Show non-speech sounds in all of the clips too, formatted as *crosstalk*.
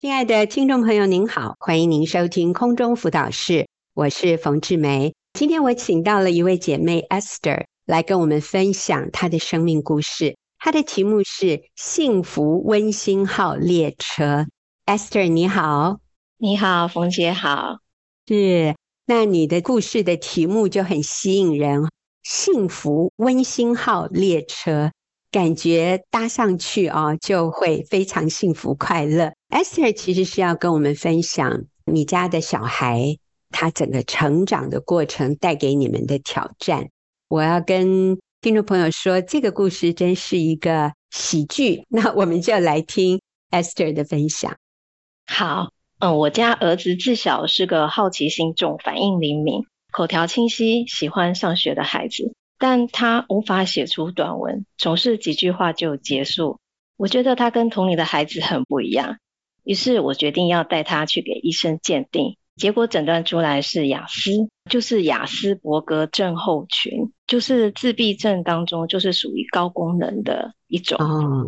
亲爱的听众朋友，您好，欢迎您收听空中辅导室，我是冯志梅。今天我请到了一位姐妹 Esther 来跟我们分享她的生命故事，她的题目是《幸福温馨号列车》。Esther 你好，你好，冯姐好。是，那你的故事的题目就很吸引人，《幸福温馨号列车》。感觉搭上去啊，就会非常幸福快乐。Esther 其实是要跟我们分享你家的小孩，他整个成长的过程带给你们的挑战。我要跟听众朋友说，这个故事真是一个喜剧。那我们就来听 Esther 的分享。好，嗯，我家儿子自小是个好奇心重、反应灵敏、口条清晰、喜欢上学的孩子。但他无法写出短文，总是几句话就结束。我觉得他跟同龄的孩子很不一样，于是我决定要带他去给医生鉴定。结果诊断出来是雅思，就是雅斯伯格症候群，就是自闭症当中就是属于高功能的一种。哦。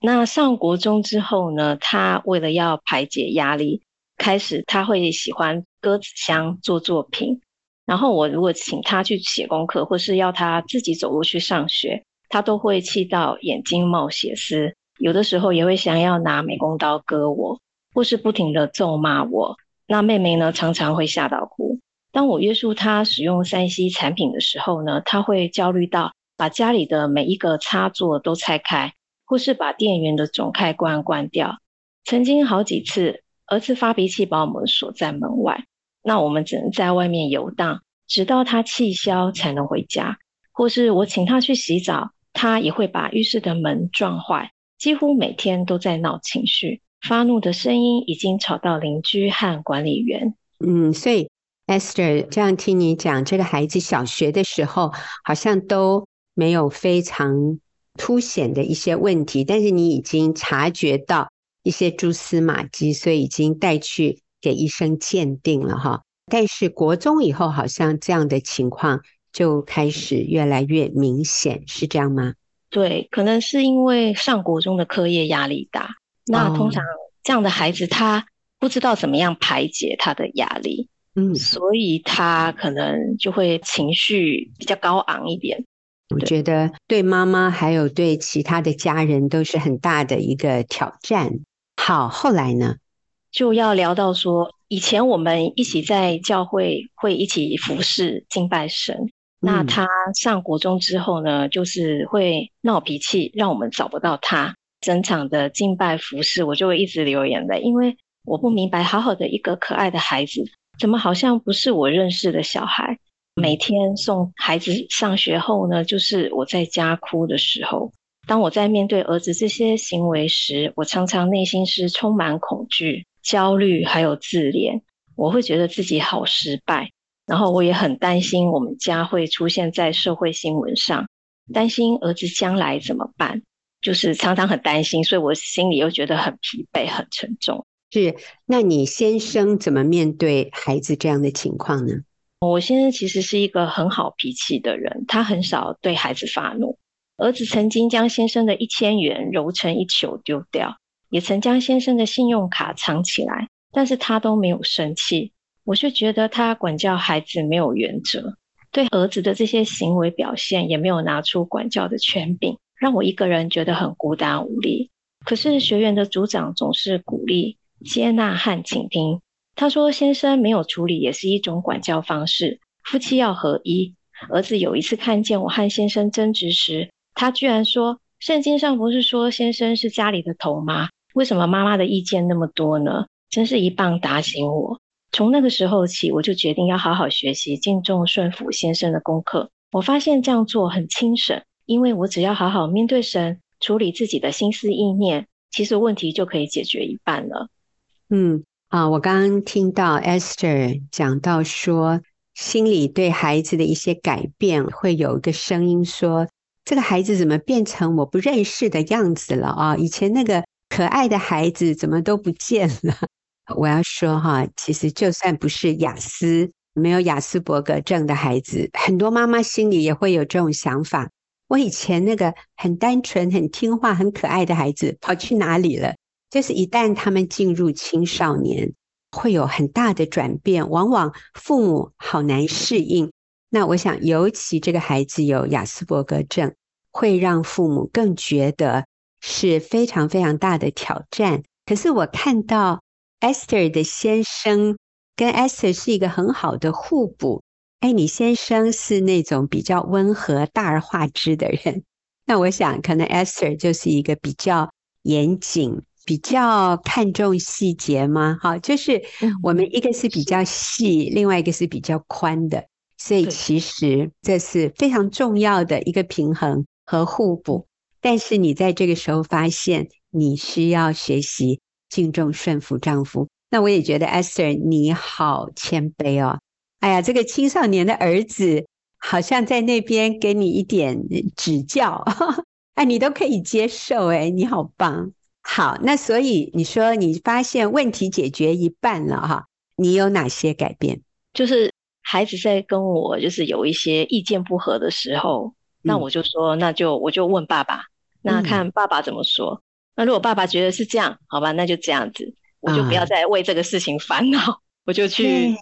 那上国中之后呢，他为了要排解压力，开始他会喜欢鸽子箱做作品。然后我如果请他去写功课，或是要他自己走路去上学，他都会气到眼睛冒血丝，有的时候也会想要拿美工刀割我，或是不停地咒骂我。那妹妹呢，常常会吓到哭。当我约束他使用三 C 产品的时候呢，他会焦虑到把家里的每一个插座都拆开，或是把电源的总开关关掉。曾经好几次，儿子发脾气把我们锁在门外。那我们只能在外面游荡，直到他气消才能回家。或是我请他去洗澡，他也会把浴室的门撞坏。几乎每天都在闹情绪，发怒的声音已经吵到邻居和管理员。嗯，所以 Esther 这样听你讲，这个孩子小学的时候好像都没有非常凸显的一些问题，但是你已经察觉到一些蛛丝马迹，所以已经带去。给医生鉴定了哈，但是国中以后好像这样的情况就开始越来越明显，是这样吗？对，可能是因为上国中的课业压力大。那通常这样的孩子他不知道怎么样排解他的压力，嗯，所以他可能就会情绪比较高昂一点。我觉得对妈妈还有对其他的家人都是很大的一个挑战。好，后来呢？就要聊到说，以前我们一起在教会会一起服侍敬拜神。嗯。那他上国中之后呢，就是会闹脾气，让我们找不到他。整场的敬拜服侍，我就会一直流眼泪，因为我不明白，好好的一个可爱的孩子，怎么好像不是我认识的小孩？每天送孩子上学后呢，就是我在家哭的时候。当我在面对儿子这些行为时，我常常内心是充满恐惧。焦虑还有自怜，我会觉得自己好失败，然后我也很担心我们家会出现在社会新闻上，担心儿子将来怎么办，就是常常很担心，所以我心里又觉得很疲惫、很沉重。是，那你先生怎么面对孩子这样的情况呢？我先生其实是一个很好脾气的人，他很少对孩子发怒。儿子曾经将先生的一千元揉成一球丢掉。也曾将先生的信用卡藏起来，但是他都没有生气。我却觉得他管教孩子没有原则，对儿子的这些行为表现也没有拿出管教的权柄，让我一个人觉得很孤单无力。可是学园的组长总是鼓励、接纳和倾听。他说：“先生没有处理也是一种管教方式，夫妻要合一。”儿子有一次看见我和先生争执时，他居然说：“圣经上不是说先生是家里的头吗？”为什么妈妈的意见那么多呢？真是一棒打醒我。从那个时候起，我就决定要好好学习敬重顺服先生的功课。我发现这样做很轻省，因为我只要好好面对神，处理自己的心思意念，其实问题就可以解决一半了。嗯啊，我刚刚听到 Esther 讲到说，心里对孩子的一些改变，会有一个声音说：“这个孩子怎么变成我不认识的样子了啊？以前那个。”可爱的孩子怎么都不见了？我要说哈，其实就算不是雅思，没有雅思伯格症的孩子，很多妈妈心里也会有这种想法。我以前那个很单纯、很听话、很可爱的孩子跑去哪里了？就是一旦他们进入青少年，会有很大的转变，往往父母好难适应。那我想，尤其这个孩子有雅思伯格症，会让父母更觉得是非常非常大的挑战。可是我看到 Esther 的先生跟 Esther 是一个很好的互补。哎，你先生是那种比较温和、大而化之的人，那我想可能 Esther 就是一个比较严谨。比较看重细节吗？好，就是我们一个是比较细，另外一个是比较宽的，所以其实这是非常重要的一个平衡和互补。但是你在这个时候发现，你需要学习敬重顺服丈夫。那我也觉得 Esther 你好谦卑哦。哎呀，这个青少年的儿子好像在那边给你一点指教，*laughs* 哎，你都可以接受，哎，你好棒。好，那所以你说你发现问题解决一半了哈，你有哪些改变？就是孩子在跟我就是有一些意见不合的时候，那我就说，那就我就问爸爸，那看爸爸怎么说。那如果爸爸觉得是这样，好吧，那就这样子，我就不要再为这个事情烦恼，*laughs* 我就去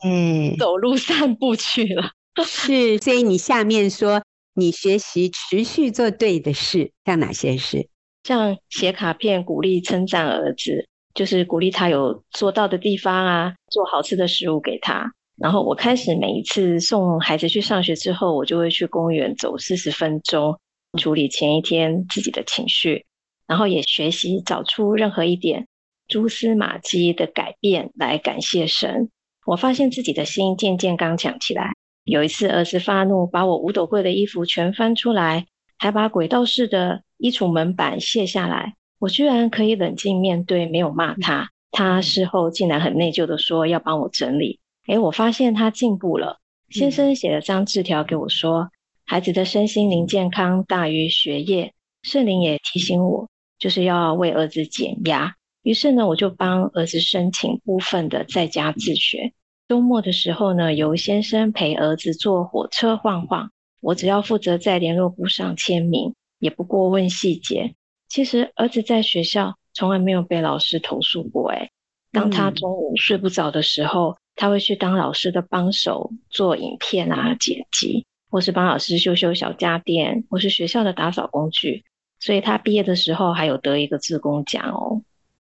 走路散步去了。*laughs* 是，所以你下面说你学习持续做对的事，像哪些事？像写卡片鼓励称赞儿子，就是鼓励他有做到的地方啊，做好吃的食物给他。然后我开始每一次送孩子去上学之后，我就会去公园走四十分钟，处理前一天自己的情绪，然后也学习找出任何一点蛛丝马迹的改变来感谢神。我发现自己的心渐渐刚强起来。有一次儿子发怒，把我五斗柜的衣服全翻出来，还把轨道式的。衣橱门板卸下来，我居然可以冷静面对，没有骂他。他事后竟然很内疚的说要帮我整理。诶，我发现他进步了。先生写了张字条给我说，孩子的身心灵健康大于学业。圣灵也提醒我，就是要为儿子减压。于是呢，我就帮儿子申请部分的在家自学。周末的时候呢，由先生陪儿子坐火车晃晃，我只要负责在联络簿上签名。也不过问细节。其实儿子在学校从来没有被老师投诉过。诶，当他中午睡不着的时候，他会去当老师的帮手，做影片啊、剪辑，或是帮老师修修小家电，或是学校的打扫工具。所以他毕业的时候还有得一个自工奖哦。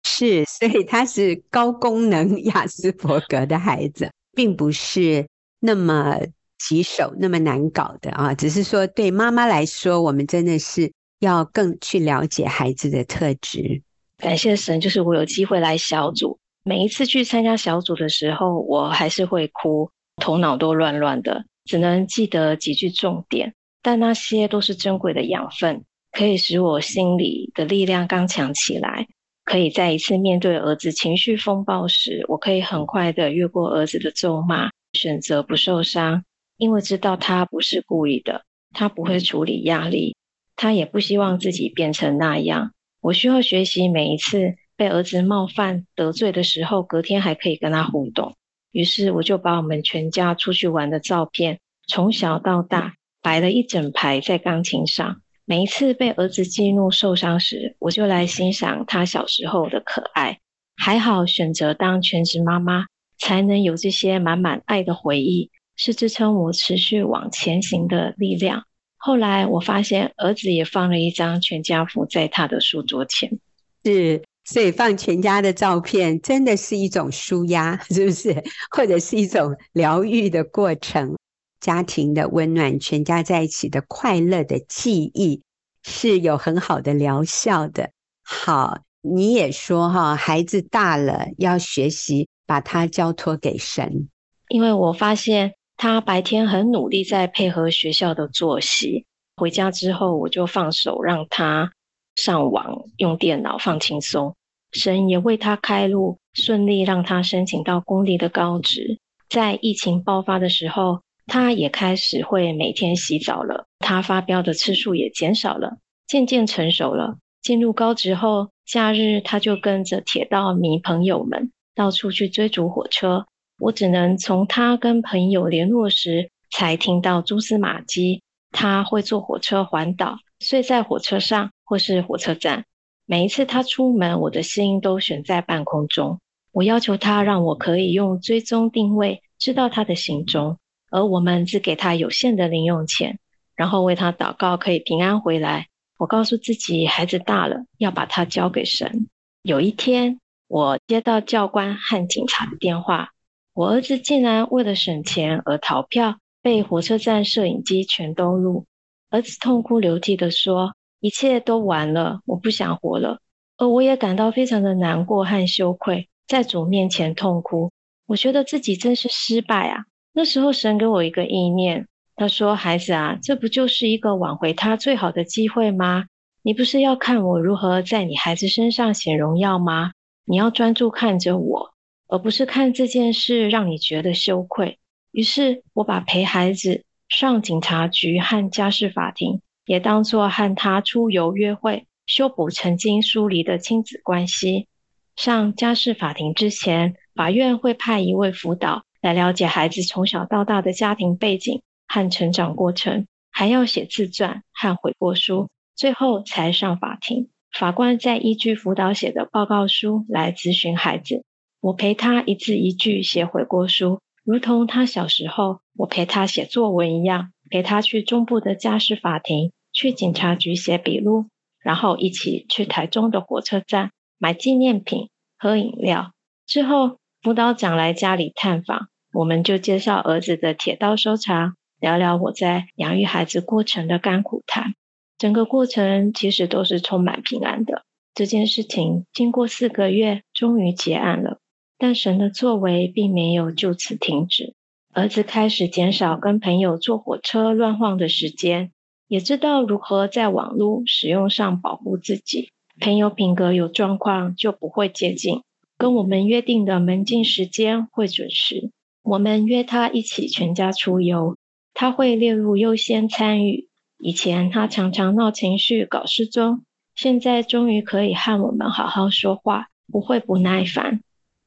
是，所以他是高功能 *laughs* 亚斯伯格的孩子，并不是那么。棘手那么难搞的啊，只是说对妈妈来说，我们真的是要更去了解孩子的特质。感谢神，就是我有机会来小组，每一次去参加小组的时候，我还是会哭，头脑都乱乱的，只能记得几句重点，但那些都是珍贵的养分，可以使我心里的力量刚强起来，可以在一次面对儿子情绪风暴时，我可以很快的越过儿子的咒骂，选择不受伤。因为知道他不是故意的，他不会处理压力，他也不希望自己变成那样。我需要学习每一次被儿子冒犯得罪的时候，隔天还可以跟他互动。于是我就把我们全家出去玩的照片，从小到大摆了一整排在钢琴上。每一次被儿子激怒受伤时，我就来欣赏他小时候的可爱。还好选择当全职妈妈，才能有这些满满爱的回忆。是支撑我持续往前行的力量。后来我发现，儿子也放了一张全家福在他的书桌前。是，所以放全家的照片，真的是一种舒压，是不是？或者是一种疗愈的过程。家庭的温暖，全家在一起的快乐的记忆，是有很好的疗效的。好，你也说哈，孩子大了要学习把他交托给神，因为我发现。他白天很努力在配合学校的作息，回家之后我就放手让他上网用电脑放轻松。神也为他开路，顺利让他申请到公立的高职。在疫情爆发的时候，他也开始会每天洗澡了，他发飙的次数也减少了，渐渐成熟了。进入高职后，假日他就跟着铁道迷朋友们到处去追逐火车。我只能从他跟朋友联络时才听到蛛丝马迹。他会坐火车环岛，睡在火车上或是火车站。每一次他出门，我的心都悬在半空中。我要求他让我可以用追踪定位知道他的行踪，而我们只给他有限的零用钱，然后为他祷告可以平安回来。我告诉自己，孩子大了，要把他交给神。有一天，我接到教官和警察的电话，我儿子竟然为了省钱而逃票，被火车站摄影机全都录。儿子痛哭流涕地说：“一切都完了，我不想活了。”而我也感到非常的难过和羞愧。在主面前痛哭，我觉得自己真是失败啊！那时候神给我一个意念，他说：“孩子啊，这不就是一个挽回他最好的机会吗？你不是要看我如何在你孩子身上显荣耀吗？你要专注看着我，而不是看这件事让你觉得羞愧。”于是，我把陪孩子上警察局和家事法庭，也当作和他出游约会，修补曾经疏离的亲子关系。上家事法庭之前，法院会派一位辅导来了解孩子从小到大的家庭背景和成长过程，还要写自传和悔过书，最后才上法庭。法官再依据辅导写的报告书来咨询孩子。我陪他一字一句写悔过书，如同他小时候我陪他写作文一样，陪他去中部的家事法庭，去警察局写笔录，然后一起去台中的火车站。买纪念品、喝饮料之后，辅导长来家里探访，我们就介绍儿子的铁道收藏，聊聊我在养育孩子过程的甘苦谈。整个过程其实都是充满平安的。这件事情经过四个月，终于结案了。但神的作为并没有就此停止，儿子开始减少跟朋友坐火车乱晃的时间，也知道如何在网络使用上保护自己。朋友品格有状况就不会接近，跟我们约定的门禁时间会准时。我们约他一起全家出游，他会列入优先参与。以前他常常闹情绪、搞失踪，现在终于可以和我们好好说话，不会不耐烦。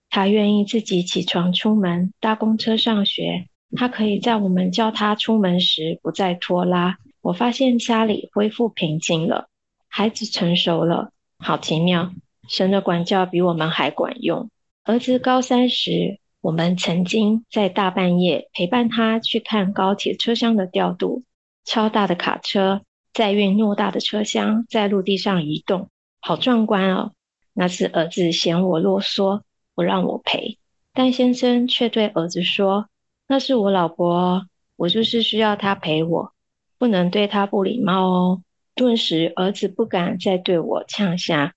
他愿意自己起床出门，搭公车上学。他可以在我们叫他出门时不再拖拉。我发现家里恢复平静了，孩子成熟了。好奇妙，神的管教比我们还管用。儿子高三时，我们曾经在大半夜陪伴他去看高铁车厢的调度。超大的卡车载运偌大的车厢在陆地上移动，好壮观哦。那次儿子嫌我啰嗦，不让我陪，但先生却对儿子说：“那是我老婆，我就是需要她陪我，不能对她不礼貌哦。”顿时，儿子不敢再对我呛下。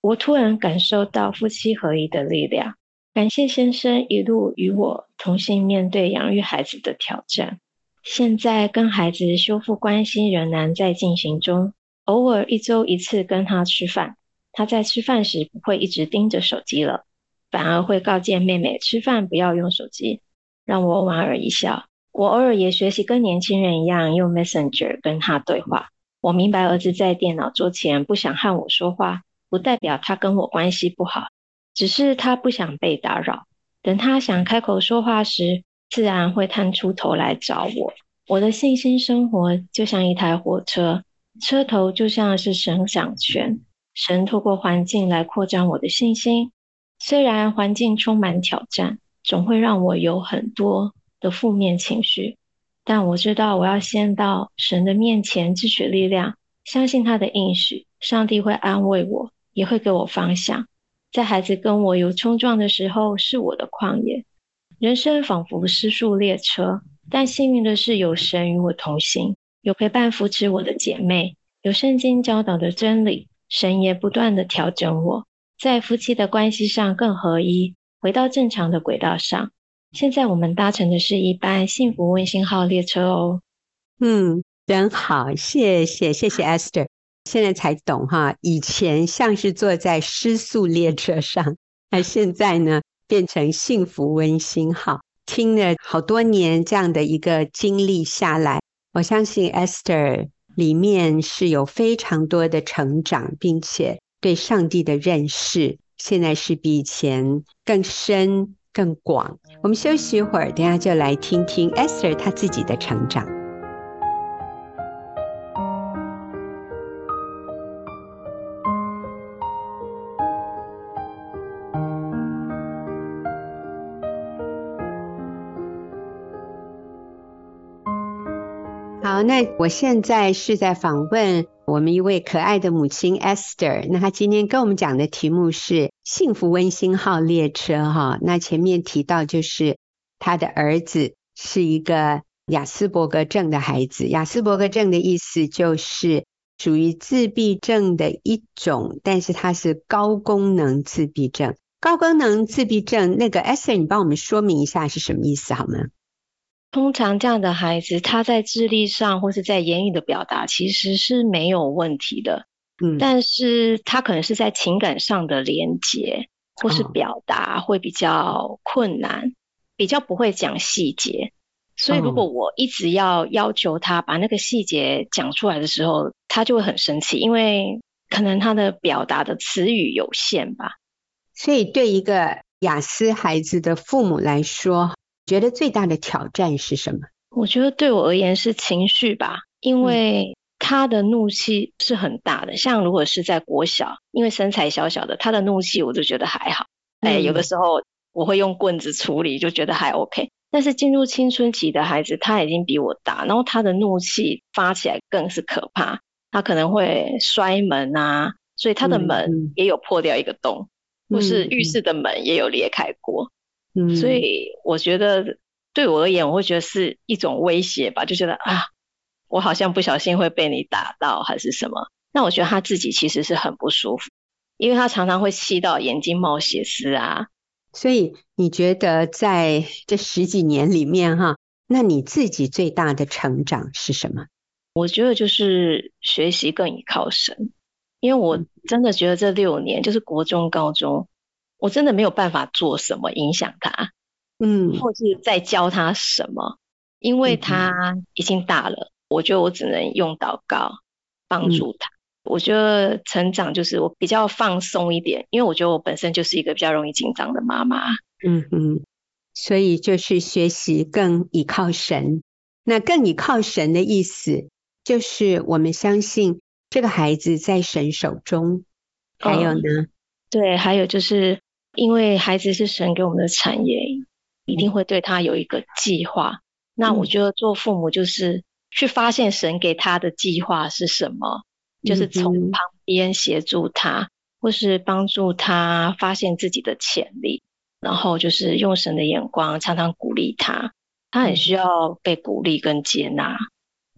我突然感受到夫妻合一的力量。感谢先生一路与我同行面对养育孩子的挑战。现在跟孩子修复关系仍然在进行中。偶尔一周一次跟他吃饭，他在吃饭时不会一直盯着手机了，反而会告诫妹妹吃饭不要用手机，让我莞尔一笑。我偶尔也学习跟年轻人一样用 Messenger 跟他对话。我明白，儿子在电脑桌前不想和我说话，不代表他跟我关系不好，只是他不想被打扰。等他想开口说话时，自然会探出头来找我。我的信心生活就像一台火车，车头就像是神掌权，神透过环境来扩张我的信心。虽然环境充满挑战，总会让我有很多的负面情绪。但我知道，我要先到神的面前汲取力量，相信他的应许，上帝会安慰我，也会给我方向。在孩子跟我有冲撞的时候，是我的旷野。人生仿佛失速列车，但幸运的是有神与我同行，有陪伴扶持我的姐妹，有圣经教导的真理，神也不断地调整我，在夫妻的关系上更合一，回到正常的轨道上。现在我们搭乘的是一班幸福温馨号列车哦。嗯，真好，谢谢谢谢 Esther。现在才懂哈，以前像是坐在失速列车上，那现在呢变成幸福温馨号。听了好多年这样的一个经历下来，我相信 Esther 里面是有非常多的成长，并且对上帝的认识现在是比以前更深。更广。我们休息一会儿，等下就来听听 Esther 她自己的成长。好，那我现在是在访问我们一位可爱的母亲 Esther。那她今天跟我们讲的题目是“幸福温馨号列车”哈。那前面提到就是她的儿子是一个亚斯伯格症的孩子。亚斯伯格症的意思就是属于自闭症的一种，但是它是高功能自闭症。高功能自闭症，那个 Esther，你帮我们说明一下是什么意思好吗？通常这样的孩子，他在智力上或是在言语的表达其实是没有问题的，嗯，但是他可能是在情感上的连接或是表达会比较困难，哦、比较不会讲细节，所以如果我一直要要求他把那个细节讲出来的时候，他就会很生气，因为可能他的表达的词语有限吧。所以对一个雅思孩子的父母来说，觉得最大的挑战是什么？我觉得对我而言是情绪吧，因为他的怒气是很大的。像如果是在国小，因为身材小小的，他的怒气我就觉得还好。哎，有的时候我会用棍子处理，就觉得还 OK。但是进入青春期的孩子，他已经比我大，然后他的怒气发起来更是可怕。他可能会摔门啊，所以他的门也有破掉一个洞，或是浴室的门也有裂开过。嗯，所以我觉得对我而言，我会觉得是一种威胁吧，就觉得啊，我好像不小心会被你打到，还是什么。那我觉得他自己其实是很不舒服，因为他常常会气到眼睛冒血丝啊。所以你觉得在这十几年里面哈，那你自己最大的成长是什么？我觉得就是学习更依靠神，因为我真的觉得这六年就是国中、高中。我真的没有办法做什么影响他，嗯，或是再教他什么，因为他已经大了。我觉得我只能用祷告帮助他。我觉得成长就是我比较放松一点，因为我觉得我本身就是一个比较容易紧张的妈妈。嗯嗯，所以就是学习更依靠神。那更依靠神的意思，就是我们相信这个孩子在神手中。还有呢？嗯，对，还有就是。因为孩子是神给我们的产业，一定会对他有一个计划。嗯、那我觉得做父母就是去发现神给他的计划是什么，嗯、就是从旁边协助他，或是帮助他发现自己的潜力，然后就是用神的眼光常常鼓励他。他很需要被鼓励跟接纳。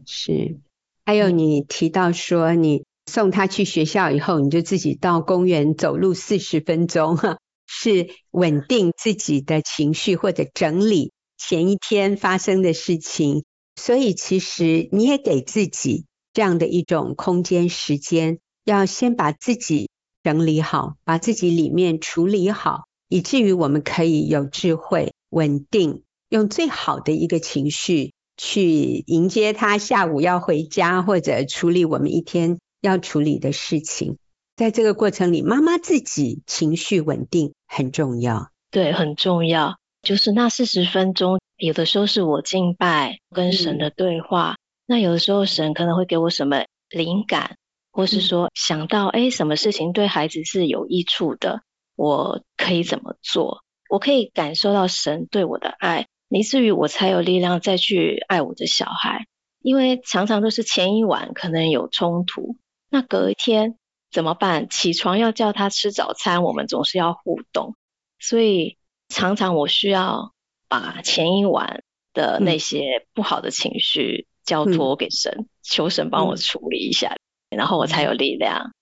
是，还有你提到说，你送他去学校以后，你就自己到公园走路四十分钟哈。是稳定自己的情绪，或者整理前一天发生的事情，所以其实你也给自己这样的一种空间时间，要先把自己整理好，把自己里面处理好，以至于我们可以有智慧、稳定，用最好的一个情绪去迎接他下午要回家，或者处理我们一天要处理的事情。在这个过程里，妈妈自己情绪稳定很重要。对，很重要。就是那四十分钟，有的时候是我敬拜跟神的对话，嗯、那有的时候神可能会给我什么灵感，或是说想到哎，什么事情对孩子是有益处的，我可以怎么做？我可以感受到神对我的爱，以至于我才有力量再去爱我的小孩。因为常常都是前一晚可能有冲突，那隔一天。怎么办？起床要叫他吃早餐，我们总是要互动，所以常常我需要把前一晚的那些不好的情绪交托给神，嗯、求神帮我处理一下，嗯、然后我才有力量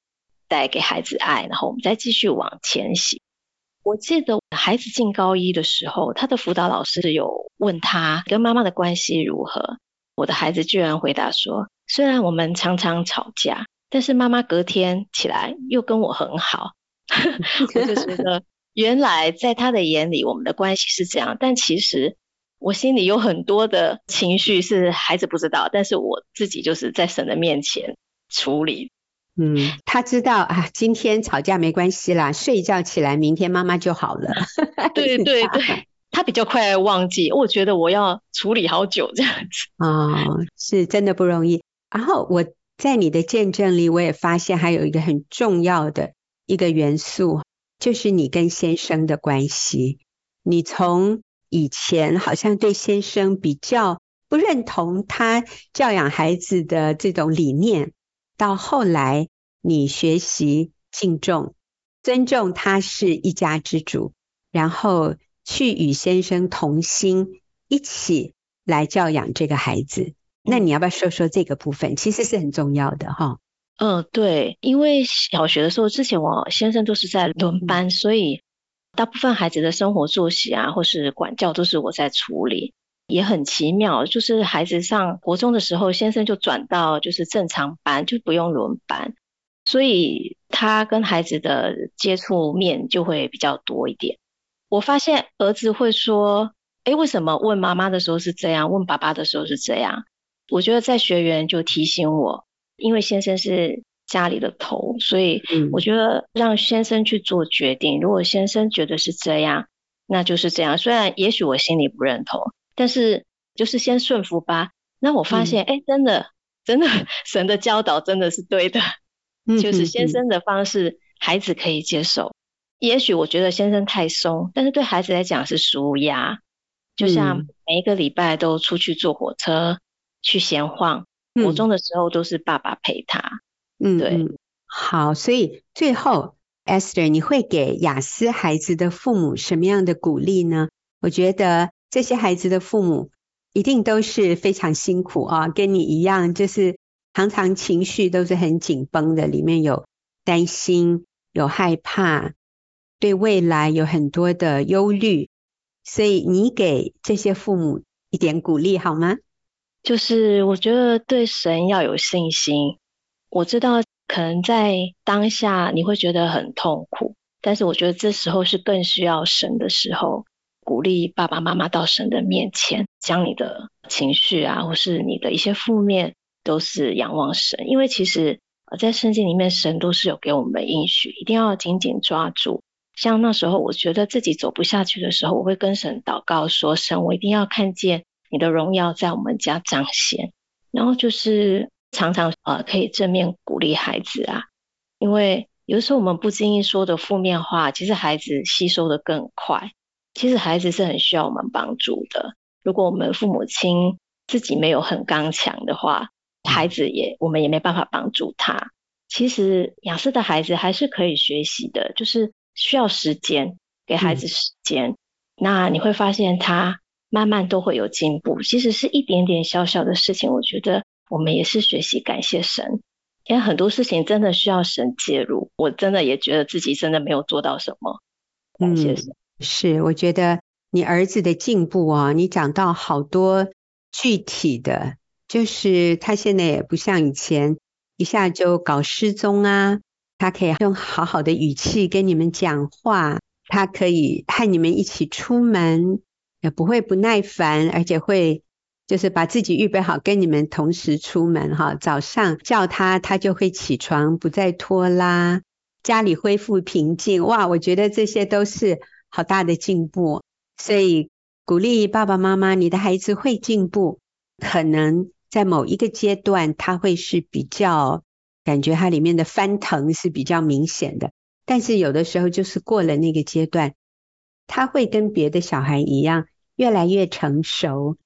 带给孩子爱，然后我们再继续往前行。我记得孩子进高一的时候，他的辅导老师有问他跟妈妈的关系如何，我的孩子居然回答说：“虽然我们常常吵架。”但是妈妈隔天起来又跟我很好，*laughs* 我就觉得原来在他的眼里我们的关系是这样，但其实我心里有很多的情绪是孩子不知道，但是我自己就是在神的面前处理。嗯，他知道啊，今天吵架没关系啦，睡一觉起来明天妈妈就好了。*laughs* 对对对，*laughs* 他比较快忘记，我觉得我要处理好久这样子。哦，是真的不容易。然后我。在你的见证里，我也发现还有一个很重要的一个元素，就是你跟先生的关系。你从以前好像对先生比较不认同他教养孩子的这种理念，到后来你学习敬重、尊重他是一家之主，然后去与先生同心一起来教养这个孩子。那你要不要说说这个部分？其实是很重要的哈。嗯，对，因为小学的时候，之前我先生都是在轮班，所以大部分孩子的生活作息啊，或是管教都是我在处理，也很奇妙。就是孩子上国中的时候，先生就转到就是正常班，就不用轮班，所以他跟孩子的接触面就会比较多一点。我发现儿子会说：“哎，为什么问妈妈的时候是这样，问爸爸的时候是这样？”我觉得在学员就提醒我。因为先生是家里的头，所以我觉得让先生去做决定。如果先生觉得是这样，那就是这样。虽然也许我心里不认同，但是就是先顺服吧。那我发现，哎，真的，真的，*laughs* 神的教导真的是对的。就是先生的方式，孩子可以接受。也许我觉得先生太松，但是对孩子来讲是舒压。就像每一个礼拜都出去坐火车去闲晃。国中的时候都是爸爸陪他，嗯，对，好，所以最后，Esther，你会给雅思孩子的父母什么样的鼓励呢？我觉得这些孩子的父母一定都是非常辛苦啊，跟你一样，就是常常情绪都是很紧绷的，里面有担心，有害怕，对未来有很多的忧虑，所以你给这些父母一点鼓励好吗？就是我觉得对神要有信心。我知道可能在当下你会觉得很痛苦，但是我觉得这时候是更需要神的时候。鼓励爸爸妈妈到神的面前，将你的情绪啊，或是你的一些负面，都是仰望神。因为其实在圣经里面，神都是有给我们应许，一定要紧紧抓住。像那时候我觉得自己走不下去的时候，我会跟神祷告说：“神，我一定要看见。”你的荣耀在我们家彰显，然后就是常常呃可以正面鼓励孩子啊，因为有时候我们不经意说的负面话，其实孩子吸收的更快。其实孩子是很需要我们帮助的。如果我们父母亲自己没有很刚强的话，孩子也我们也没办法帮助他。其实雅思的孩子还是可以学习的，就是需要时间，给孩子时间。嗯、那你会发现他。慢慢都会有进步，其实是一点点小小的事情，我觉得我们也是学习感谢神，因为很多事情真的需要神介入。我真的也觉得自己真的没有做到什么，感谢神。是，我觉得你儿子的进步啊，你讲到好多具体的，就是他现在也不像以前一下就搞失踪啊，他可以用好好的语气跟你们讲话，他可以和你们一起出门。不会不耐烦，而且会就是把自己预备好，跟你们同时出门哈。早上叫他，他就会起床，不再拖拉，家里恢复平静。哇，我觉得这些都是好大的进步。所以鼓励爸爸妈妈，你的孩子会进步，可能在某一个阶段他会是比较感觉他里面的翻腾是比较明显的，但是有的时候就是过了那个阶段。他会跟别的小孩一样，越来越成熟。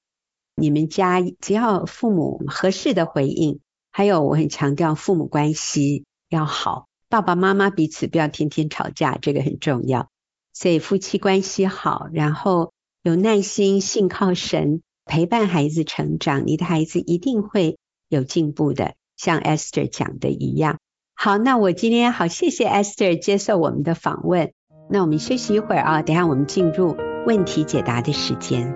你们家只要父母合适的回应，还有我很强调父母关系要好，爸爸妈妈彼此不要天天吵架，这个很重要。所以夫妻关系好，然后有耐心，信靠神，陪伴孩子成长，你的孩子一定会有进步的，像 Esther 讲的一样。好，那我今天好，谢谢 Esther 接受我们的访问。那我们休息一会儿啊，等下我们进入问题解答的时间。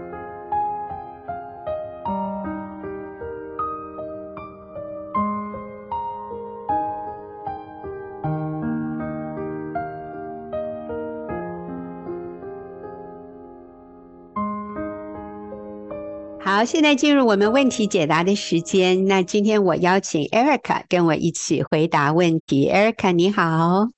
好，现在进入我们问题解答的时间。那今天我邀请 Erica 跟我一起回答问题。Erica，你好。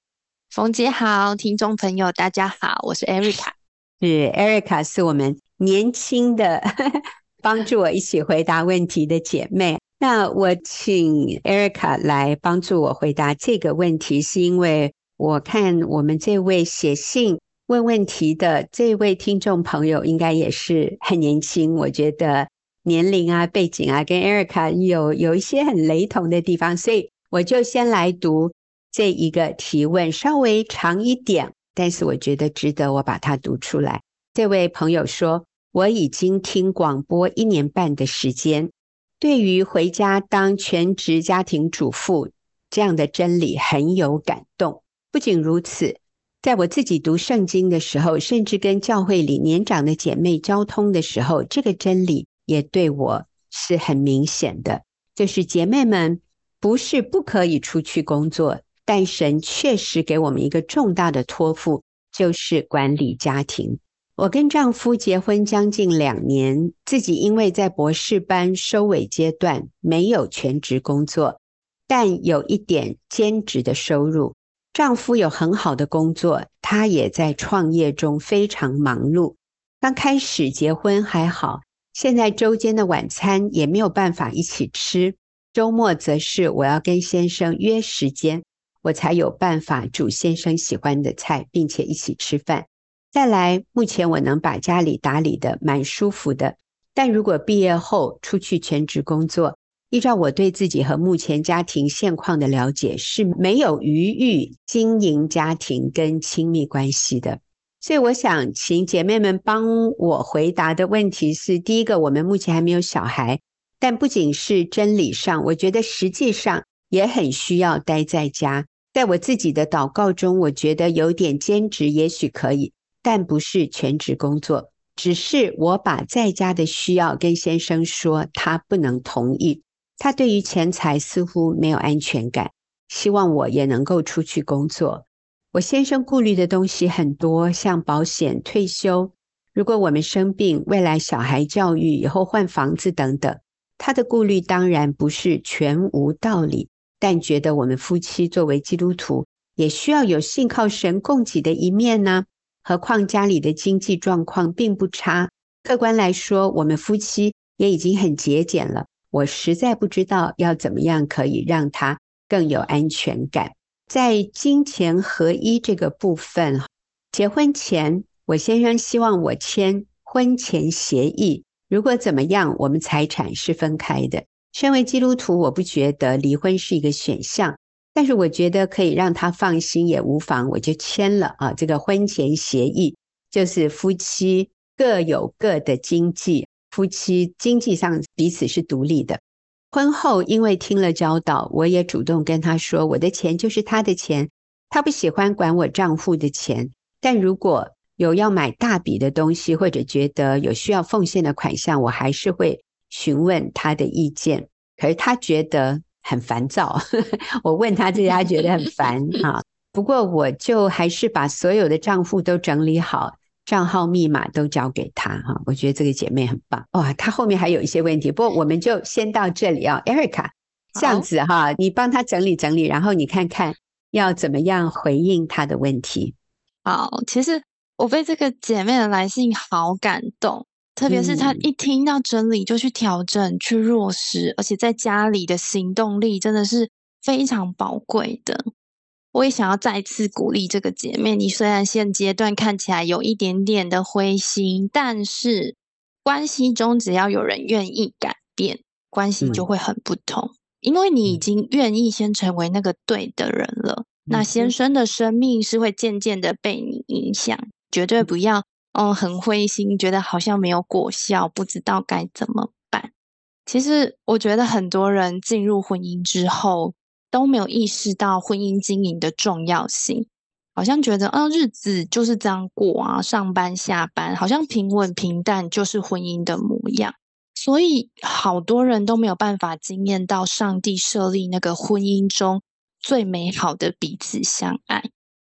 冯姐好，听众朋友大家好，我是 Erica。是 Erica 是我们年轻的 *laughs* 帮助我一起回答问题的姐妹。那我请 Erica 来帮助我回答这个问题，是因为我看我们这位写信问问题的这位听众朋友应该也是很年轻。我觉得年龄啊、背景啊，跟 Erica 有有一些很雷同的地方，所以我就先来读这一个提问，稍微长一点，但是我觉得值得我把它读出来。这位朋友说：“我已经听广播一年半的时间，对于回家当全职家庭主妇这样的真理很有感动。不仅如此，在我自己读圣经的时候，甚至跟教会里年长的姐妹交通的时候，这个真理。”也对我是很明显的，就是姐妹们不是不可以出去工作，但神确实给我们一个重大的托付，就是管理家庭。我跟丈夫结婚将近两年，自己因为在博士班收尾阶段，没有全职工作，但有一点兼职的收入。丈夫有很好的工作，他也在创业中非常忙碌。刚开始结婚还好。现在周间的晚餐也没有办法一起吃，周末则是我要跟先生约时间，我才有办法煮先生喜欢的菜，并且一起吃饭。再来，目前我能把家里打理得蛮舒服的，但如果毕业后出去全职工作，依照我对自己和目前家庭现况的了解，是没有余裕经营家庭跟亲密关系的。所以我想请姐妹们帮我回答的问题是：第一个，我们目前还没有小孩，但不仅是真理上，我觉得实际上也很需要待在家。在我自己的祷告中，我觉得有点兼职也许可以，但不是全职工作。只是我把在家的需要跟先生说，他不能同意。他对于钱财似乎没有安全感，希望我也能够出去工作。我先生顾虑的东西很多，像保险、退休，如果我们生病，未来小孩教育，以后换房子等等。他的顾虑当然不是全无道理，但觉得我们夫妻作为基督徒，也需要有信靠神供给的一面呢。何况家里的经济状况并不差，客观来说，我们夫妻也已经很节俭了。我实在不知道要怎么样可以让他更有安全感。在金钱合一这个部分，结婚前我先生希望我签婚前协议，如果怎么样，我们财产是分开的。身为基督徒，我不觉得离婚是一个选项，但是我觉得可以让他放心也无妨，我就签了啊。这个婚前协议就是夫妻各有各的经济，夫妻经济上彼此是独立的。婚后，因为听了教导，我也主动跟他说：“我的钱就是他的钱，他不喜欢管我账户的钱。但如果有要买大笔的东西，或者觉得有需要奉献的款项，我还是会询问他的意见。可是他觉得很烦躁，*laughs* 我问他这些，他觉得很烦哈。*laughs* 不过我就还是把所有的账户都整理好。”账号密码都交给他哈，我觉得这个姐妹很棒哇。她后面还有一些问题，不过我们就先到这里啊。Erica，这样子哈，你帮她整理整理，然后你看看要怎么样回应她的问题。好，其实我被这个姐妹的来信好感动，特别是他一听到真理就去调整、去落实，而且在家里的行动力真的是非常宝贵的。我也想要再次鼓励这个姐妹，你虽然现阶段看起来有一点点的灰心，但是关系中只要有人愿意改变，关系就会很不同。嗯、因为你已经愿意先成为那个对的人了，嗯、那先生的生命是会渐渐的被你影响，绝对不要嗯很灰心，觉得好像没有果效，不知道该怎么办。其实我觉得很多人进入婚姻之后，都没有意识到婚姻经营的重要性，好像觉得，嗯，日子就是这样过啊，上班下班，好像平稳平淡就是婚姻的模样。所以，好多人都没有办法经验到上帝设立那个婚姻中最美好的彼此相爱。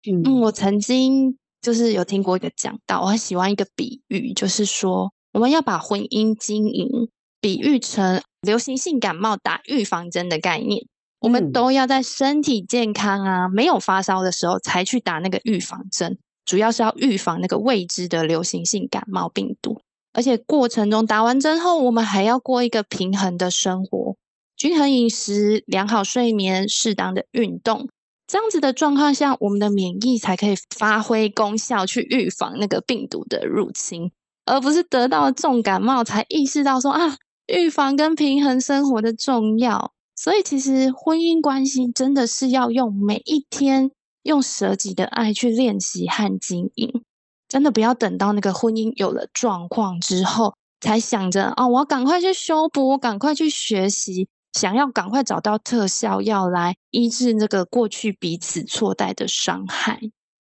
嗯，嗯，我曾经就是有听过一个讲道，我很喜欢一个比喻，就是说，我们要把婚姻经营比喻成流行性感冒打预防针的概念。我们都要在身体健康啊，没有发烧的时候才去打那个预防针，主要是要预防那个未知的流行性感冒病毒。而且过程中打完针后，我们还要过一个平衡的生活，均衡饮食、良好睡眠、适当的运动，这样子的状况下，我们的免疫才可以发挥功效，去预防那个病毒的入侵，而不是得到重感冒才意识到说啊。预防跟平衡生活的重要。所以，其实婚姻关系真的是要用每一天用舍己的爱去练习和经营。真的不要等到那个婚姻有了状况之后，才想着哦，我要赶快去修补，我赶快去学习，想要赶快找到特效药来医治那个过去彼此错待的伤害。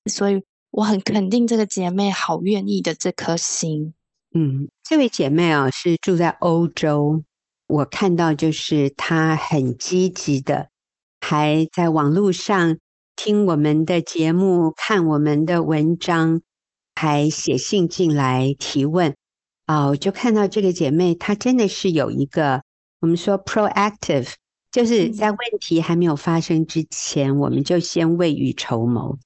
所以，我很肯定这个姐妹好愿意的这颗心。嗯，这位姐妹啊，是住在欧洲。我看到就是她很积极的，还在网络上听我们的节目，看我们的文章，还写信进来提问。啊，我就看到这个姐妹，她真的是有一个我们说 proactive，就是在问题还没有发生之前，我们就先未雨绸缪，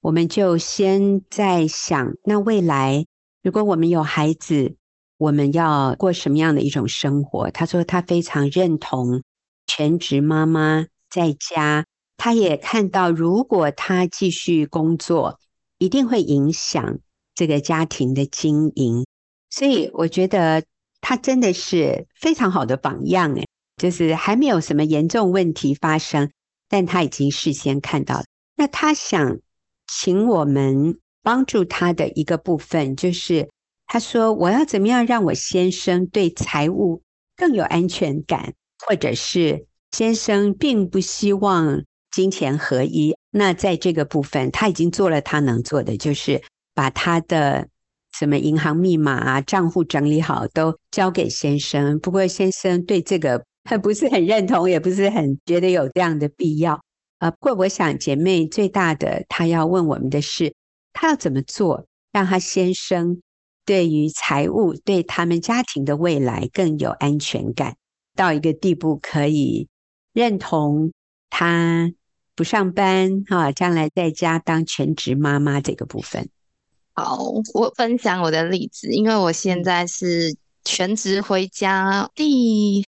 我们就先在想，那未来。如果我们有孩子，我们要过什么样的一种生活？他说他非常认同全职妈妈在家，他也看到如果他继续工作，一定会影响这个家庭的经营。所以我觉得他真的是非常好的榜样，诶，就是还没有什么严重问题发生，但他已经事先看到了。那他想请我们。帮助他的一个部分就是，他说：“我要怎么样让我先生对财务更有安全感，或者是先生并不希望金钱合一。那在这个部分，他已经做了他能做的，就是把他的什么银行密码啊、账户整理好，都交给先生。不过先生对这个他 *laughs* 不是很认同，也不是很觉得有这样的必要。啊，不过我想姐妹最大的，她要问我们的是。”他要怎么做，让他先生对于财务、对他们家庭的未来更有安全感，到一个地步可以认同他不上班哈，将来在家当全职妈妈这个部分。好，我分享我的例子，因为我现在是全职回家第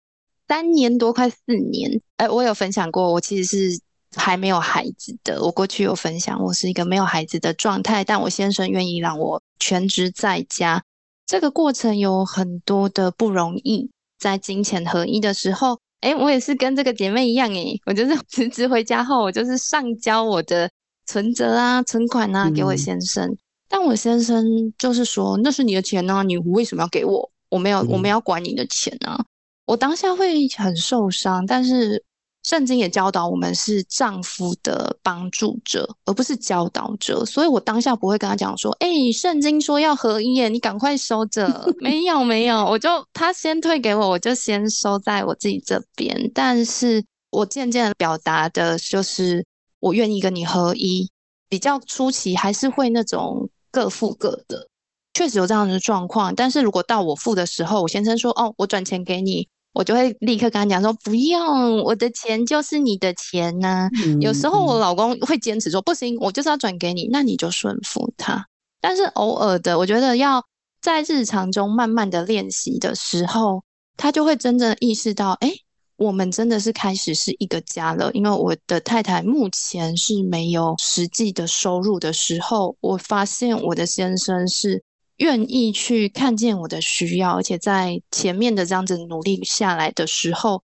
三年多，快四年。哎，我有分享过，我其实是。还没有孩子的，我过去有分享，我是一个没有孩子的状态，但我先生愿意让我全职在家。这个过程有很多的不容易，在金钱合一的时候，*laughs* 哎，我也是跟这个姐妹一样，哎，我就是辞职回家后，我就是上交我的存折啊、存款啊给我先生，嗯、但我先生就是说，那是你的钱啊，你为什么要给我？我没有，我没有管你的钱啊。我当下会很受伤，但是。圣经也教导我们是丈夫的帮助者，而不是教导者。所以我当下不会跟他讲说：“哎、欸，圣经说要合一耶，你赶快收着。”没有，没有，我就他先退给我，我就先收在我自己这边。但是我渐渐表达的就是我愿意跟你合一。比较初期还是会那种各付各的，确实有这样的状况。但是如果到我付的时候，我先生说：“哦，我转钱给你。”我就会立刻跟他讲说，不用，我的钱就是你的钱呐、啊。嗯、有时候我老公会坚持说，不行，我就是要转给你，那你就顺服他。但是偶尔的，我觉得要在日常中慢慢的练习的时候，他就会真正意识到，哎，我们真的是开始是一个家了。因为我的太太目前是没有实际的收入的时候，我发现我的先生是。愿意去看见我的需要，而且在前面的这样子努力下来的时候，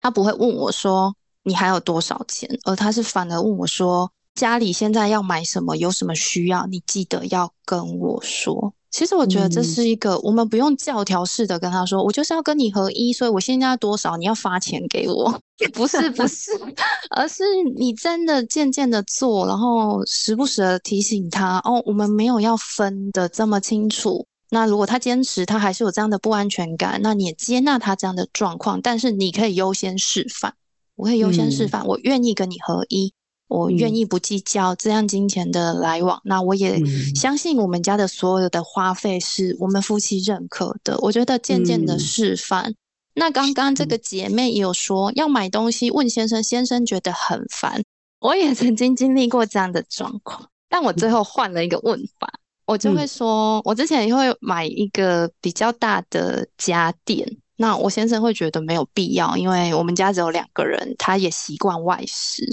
他不会问我说，你还有多少钱，而他是反而问我说，家里现在要买什么，有什么需要，你记得要跟我说。其实我觉得这是一个，我们不用教条式的跟他说，我就是要跟你合一，所以我现在多少，你要发钱给我，不 *laughs* 是不是，*laughs* 而是你真的渐渐的做，然后时不时的提醒他，哦，我们没有要分的这么清楚。那如果他坚持，他还是有这样的不安全感，那你也接纳他这样的状况，但是你可以优先示范，我可以优先示范，我愿意跟你合一。我愿意不计较这样金钱的来往，嗯、那我也相信我们家的所有的花费是我们夫妻认可的。我觉得渐渐的示范。嗯、那刚刚这个姐妹也有说要买东西问先生，先生觉得很烦。我也曾经经历过这样的状况，但我最后换了一个问法，我就会说，我之前也会买一个比较大的家电，那我先生会觉得没有必要，因为我们家只有两个人，他也习惯外食。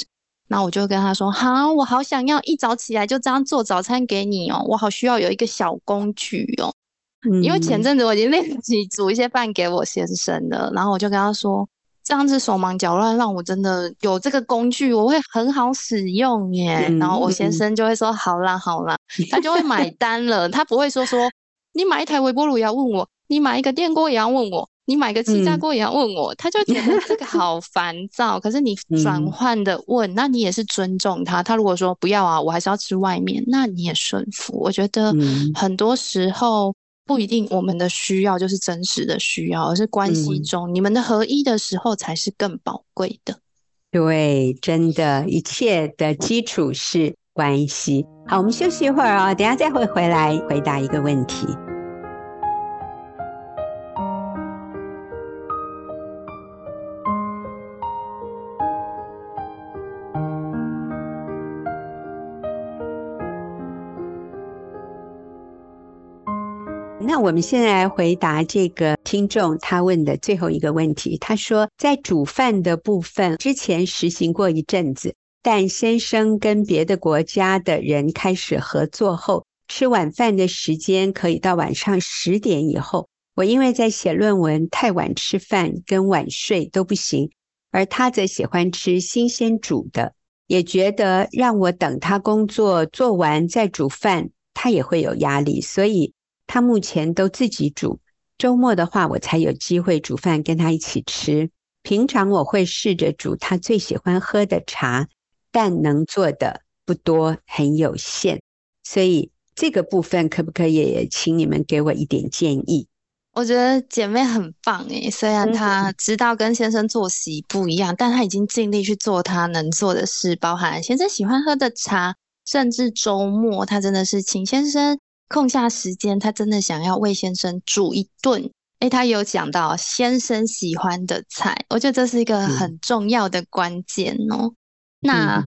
那我就跟他说：“好，我好想要一早起来就这样做早餐给你哦，我好需要有一个小工具哦。”因为前阵子我已经练习煮一些饭给我先生了，然后我就跟他说，这样子手忙脚乱，让我真的有这个工具，我会很好使用耶。然后我先生就会说，好啦好啦，*laughs* 他就会买单了，他不会说说，你买一台微波炉也要问我，你买一个电锅也要问我。你买个气炸锅也要问我，嗯、他就觉得这个好烦躁。可是你 *laughs* 转换的问，嗯、那你也是尊重他。他如果说不要啊，我还是要吃外面，那你也顺服。我觉得很多时候不一定我们的需要就是真实的需要，而是关系中、嗯、你们的合一的时候才是更宝贵的。对，真的，一切的基础是关系。好，我们休息一会儿啊、哦，等下再会回来回答一个问题。那我们现在来回答这个听众他问的最后一个问题。他说，在煮饭的部分之前实行过一阵子，但先生跟别的国家的人开始合作后，吃晚饭的时间可以到晚上十点以后。我因为在写论文，太晚吃饭跟晚睡都不行，而他则喜欢吃新鲜煮的，也觉得让我等他工作做完再煮饭，他也会有压力，所以。他目前都自己煮，周末的话我才有机会煮饭跟他一起吃。平常我会试着煮他最喜欢喝的茶，但能做的不多，很有限。所以这个部分可不可以请你们给我一点建议？我觉得姐妹很棒诶，虽然她知道跟先生作息不一样，但她已经尽力去做她能做的事，包含先生喜欢喝的茶，甚至周末她真的是请先生。空下时间，他真的想要为先生煮一顿。诶，他有讲到先生喜欢的菜，我觉得这是一个很重要的关键哦。嗯、那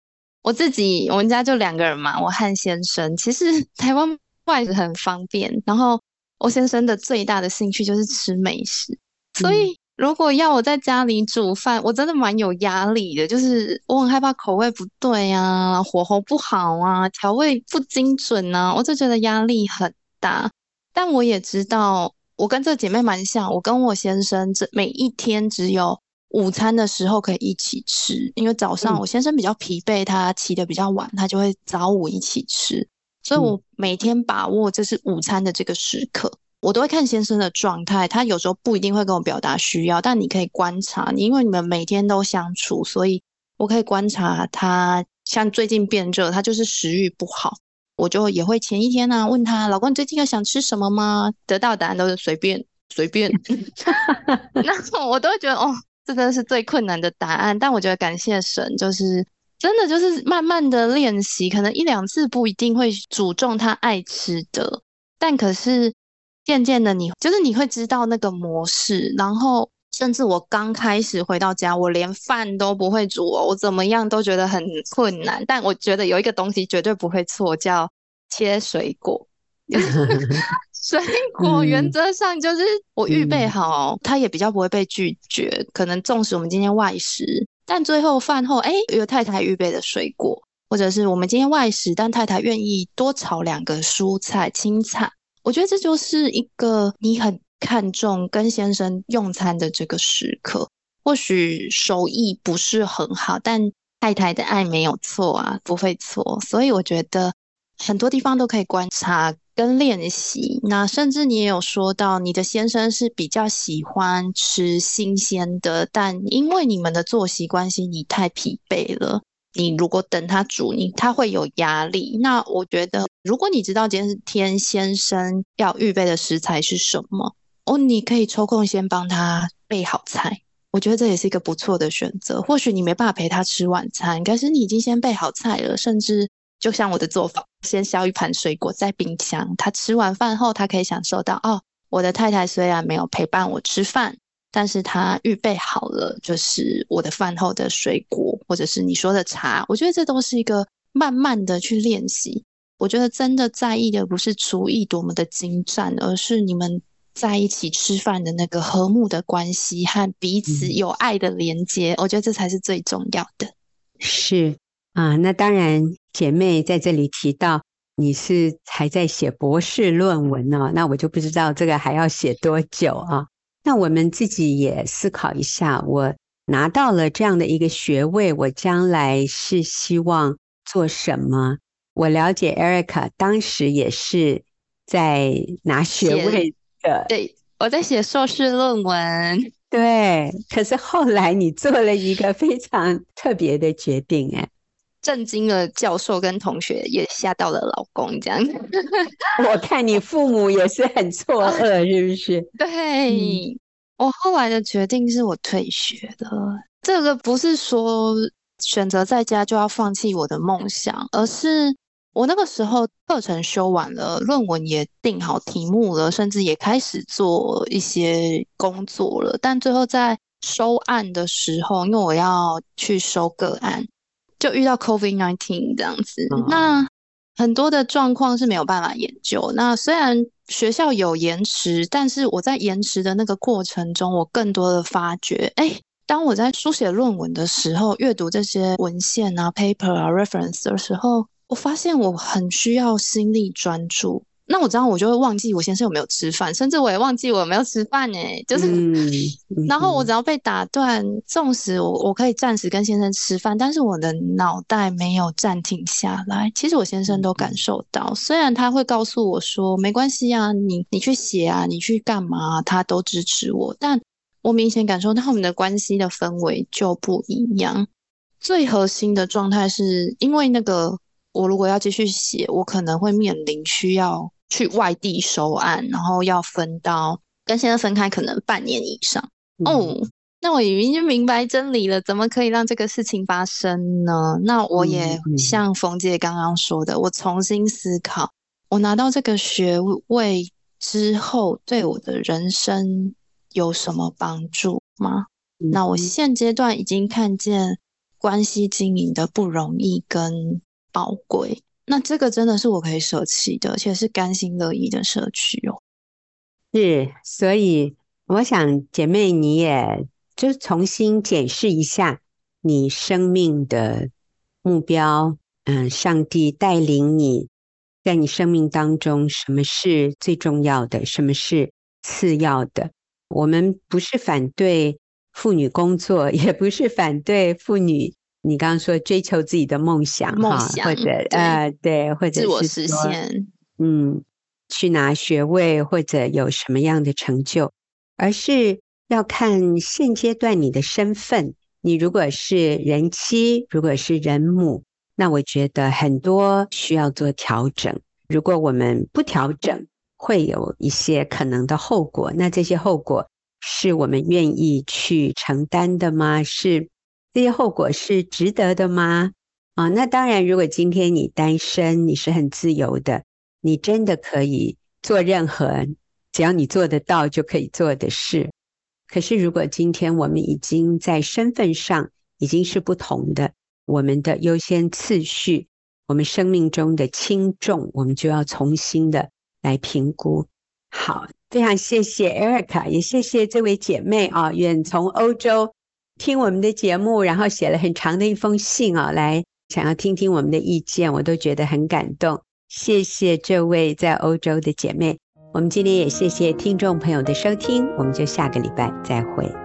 我自己，我们家就两个人嘛，我和先生。其实 *laughs* 台湾外食很方便，然后我先生的最大的兴趣就是吃美食，所以。嗯如果要我在家里煮饭，我真的蛮有压力的，就是我很害怕口味不对啊，火候不好啊，调味不精准啊，我就觉得压力很大。但我也知道，我跟这姐妹蛮像，我跟我先生这每一天只有午餐的时候可以一起吃，因为早上我先生比较疲惫，他起得比较晚，他就会早午一起吃，所以我每天把握这是午餐的这个时刻。我都会看先生的状态，他有时候不一定会跟我表达需要，但你可以观察你，因为你们每天都相处，所以我可以观察他。像最近变热，他就是食欲不好，我就也会前一天呢、啊、问他，老公你最近有想吃什么吗？得到答案都是随便随便，*laughs* 那我都会觉得哦，这真的是最困难的答案。但我觉得感谢神，就是真的就是慢慢的练习，可能一两次不一定会煮中他爱吃的，但可是。渐渐的你，你就是你会知道那个模式，然后甚至我刚开始回到家，我连饭都不会煮哦，我怎么样都觉得很困难。但我觉得有一个东西绝对不会错，叫切水果。水 *laughs* 果原则上就是我预备好，它也比较不会被拒绝。可能纵使我们今天外食，但最后饭后，哎，有太太预备的水果，或者是我们今天外食，但太太愿意多炒两个蔬菜青菜。我觉得这就是一个你很看重跟先生用餐的这个时刻。或许手艺不是很好，但太太的爱没有错啊，不会错。所以我觉得很多地方都可以观察跟练习。那甚至你也有说到，你的先生是比较喜欢吃新鲜的，但因为你们的作息关系，你太疲惫了。你如果等他煮，你他会有压力。那我觉得，如果你知道今天是天先生要预备的食材是什么，哦，你可以抽空先帮他备好菜。我觉得这也是一个不错的选择。或许你没办法陪他吃晚餐，可是你已经先备好菜了。甚至就像我的做法，先削一盘水果在冰箱，他吃完饭后，他可以享受到哦，我的太太虽然没有陪伴我吃饭。但是他预备好了，就是我的饭后的水果，或者是你说的茶。我觉得这都是一个慢慢的去练习。我觉得真的在意的不是厨艺多么的精湛，而是你们在一起吃饭的那个和睦的关系和彼此有爱的连接。我觉得这才是最重要的。是啊，那当然，姐妹在这里提到。你是还在写博士论文呢、哦，那我就不知道这个还要写多久啊。那我们自己也思考一下，我拿到了这样的一个学位，我将来是希望做什么？我了解 Erica 当时也是在拿学位的，对，我在写硕士论文。对，可是后来你做了一个非常特别的决定，哎，震惊了教授跟同学，也吓到了老公，这样子。*laughs* 我看你父母也是很错愕，*laughs* 是不是？对，嗯，我后来的决定是我退学的，这个不是说选择在家就要放弃我的梦想，而是。我那个时候课程修完了，论文也定好题目了，甚至也开始做一些工作了。但最后在收案的时候，因为我要去收个案，就遇到 COVID nineteen 这样子。嗯、那很多的状况是没有办法研究。那虽然学校有延迟，但是我在延迟的那个过程中，我更多的发觉，哎，当我在书写论文的时候，阅读这些文献啊、paper 啊、reference 的时候。我发现我很需要心力专注，那我这样我就会忘记我先生有没有吃饭，甚至我也忘记我有没有吃饭呢。就是，*laughs* 嗯、然后我只要被打断，纵使我我可以暂时跟先生吃饭，但是我的脑袋没有暂停下来。其实我先生都感受到，虽然他会告诉我说没关系啊，你你去写啊，你去干嘛，他都支持我，但我明显感受到我们的关系的氛围就不一样。最核心的状态是因为那个。我如果要继续写，我可能会面临需要去外地收案，然后要分到跟先生分开，可能半年以上。嗯、哦，那我已经明白真理了，怎么可以让这个事情发生呢？那我也像冯姐刚刚说的，我重新思考，我拿到这个学位之后，对我的人生有什么帮助吗？嗯、那我现阶段已经看见关系经营的不容易跟。宝贵，那这个真的是我可以舍弃的，而且是甘心乐意的舍去哦。是，所以我想姐妹，你也就重新检视一下你生命的目标。嗯，上帝带领你在你生命当中，什么是最重要的，什么是次要的？我们不是反对妇女工作，*laughs* 也不是反对妇女。你刚刚说追求自己的梦想，梦想或者呃对，或者是自我实现，嗯，去拿学位或者有什么样的成就，而是要看现阶段你的身份。你如果是人妻，如果是人母，那我觉得很多需要做调整。如果我们不调整，会有一些可能的后果。那这些后果是我们愿意去承担的吗？是？这些后果是值得的吗？啊，那当然，如果今天你单身，你是很自由的，你真的可以做任何只要你做得到就可以做的事。可是，如果今天我们已经在身份上已经是不同的，我们的优先次序，我们生命中的轻重，我们就要重新的来评估。好，非常谢谢 Erica，也谢谢这位姐妹啊，远从欧洲。听我们的节目，然后写了很长的一封信啊，来想要听听我们的意见，我都觉得很感动。谢谢这位在欧洲的姐妹，我们今天也谢谢听众朋友的收听，我们就下个礼拜再会。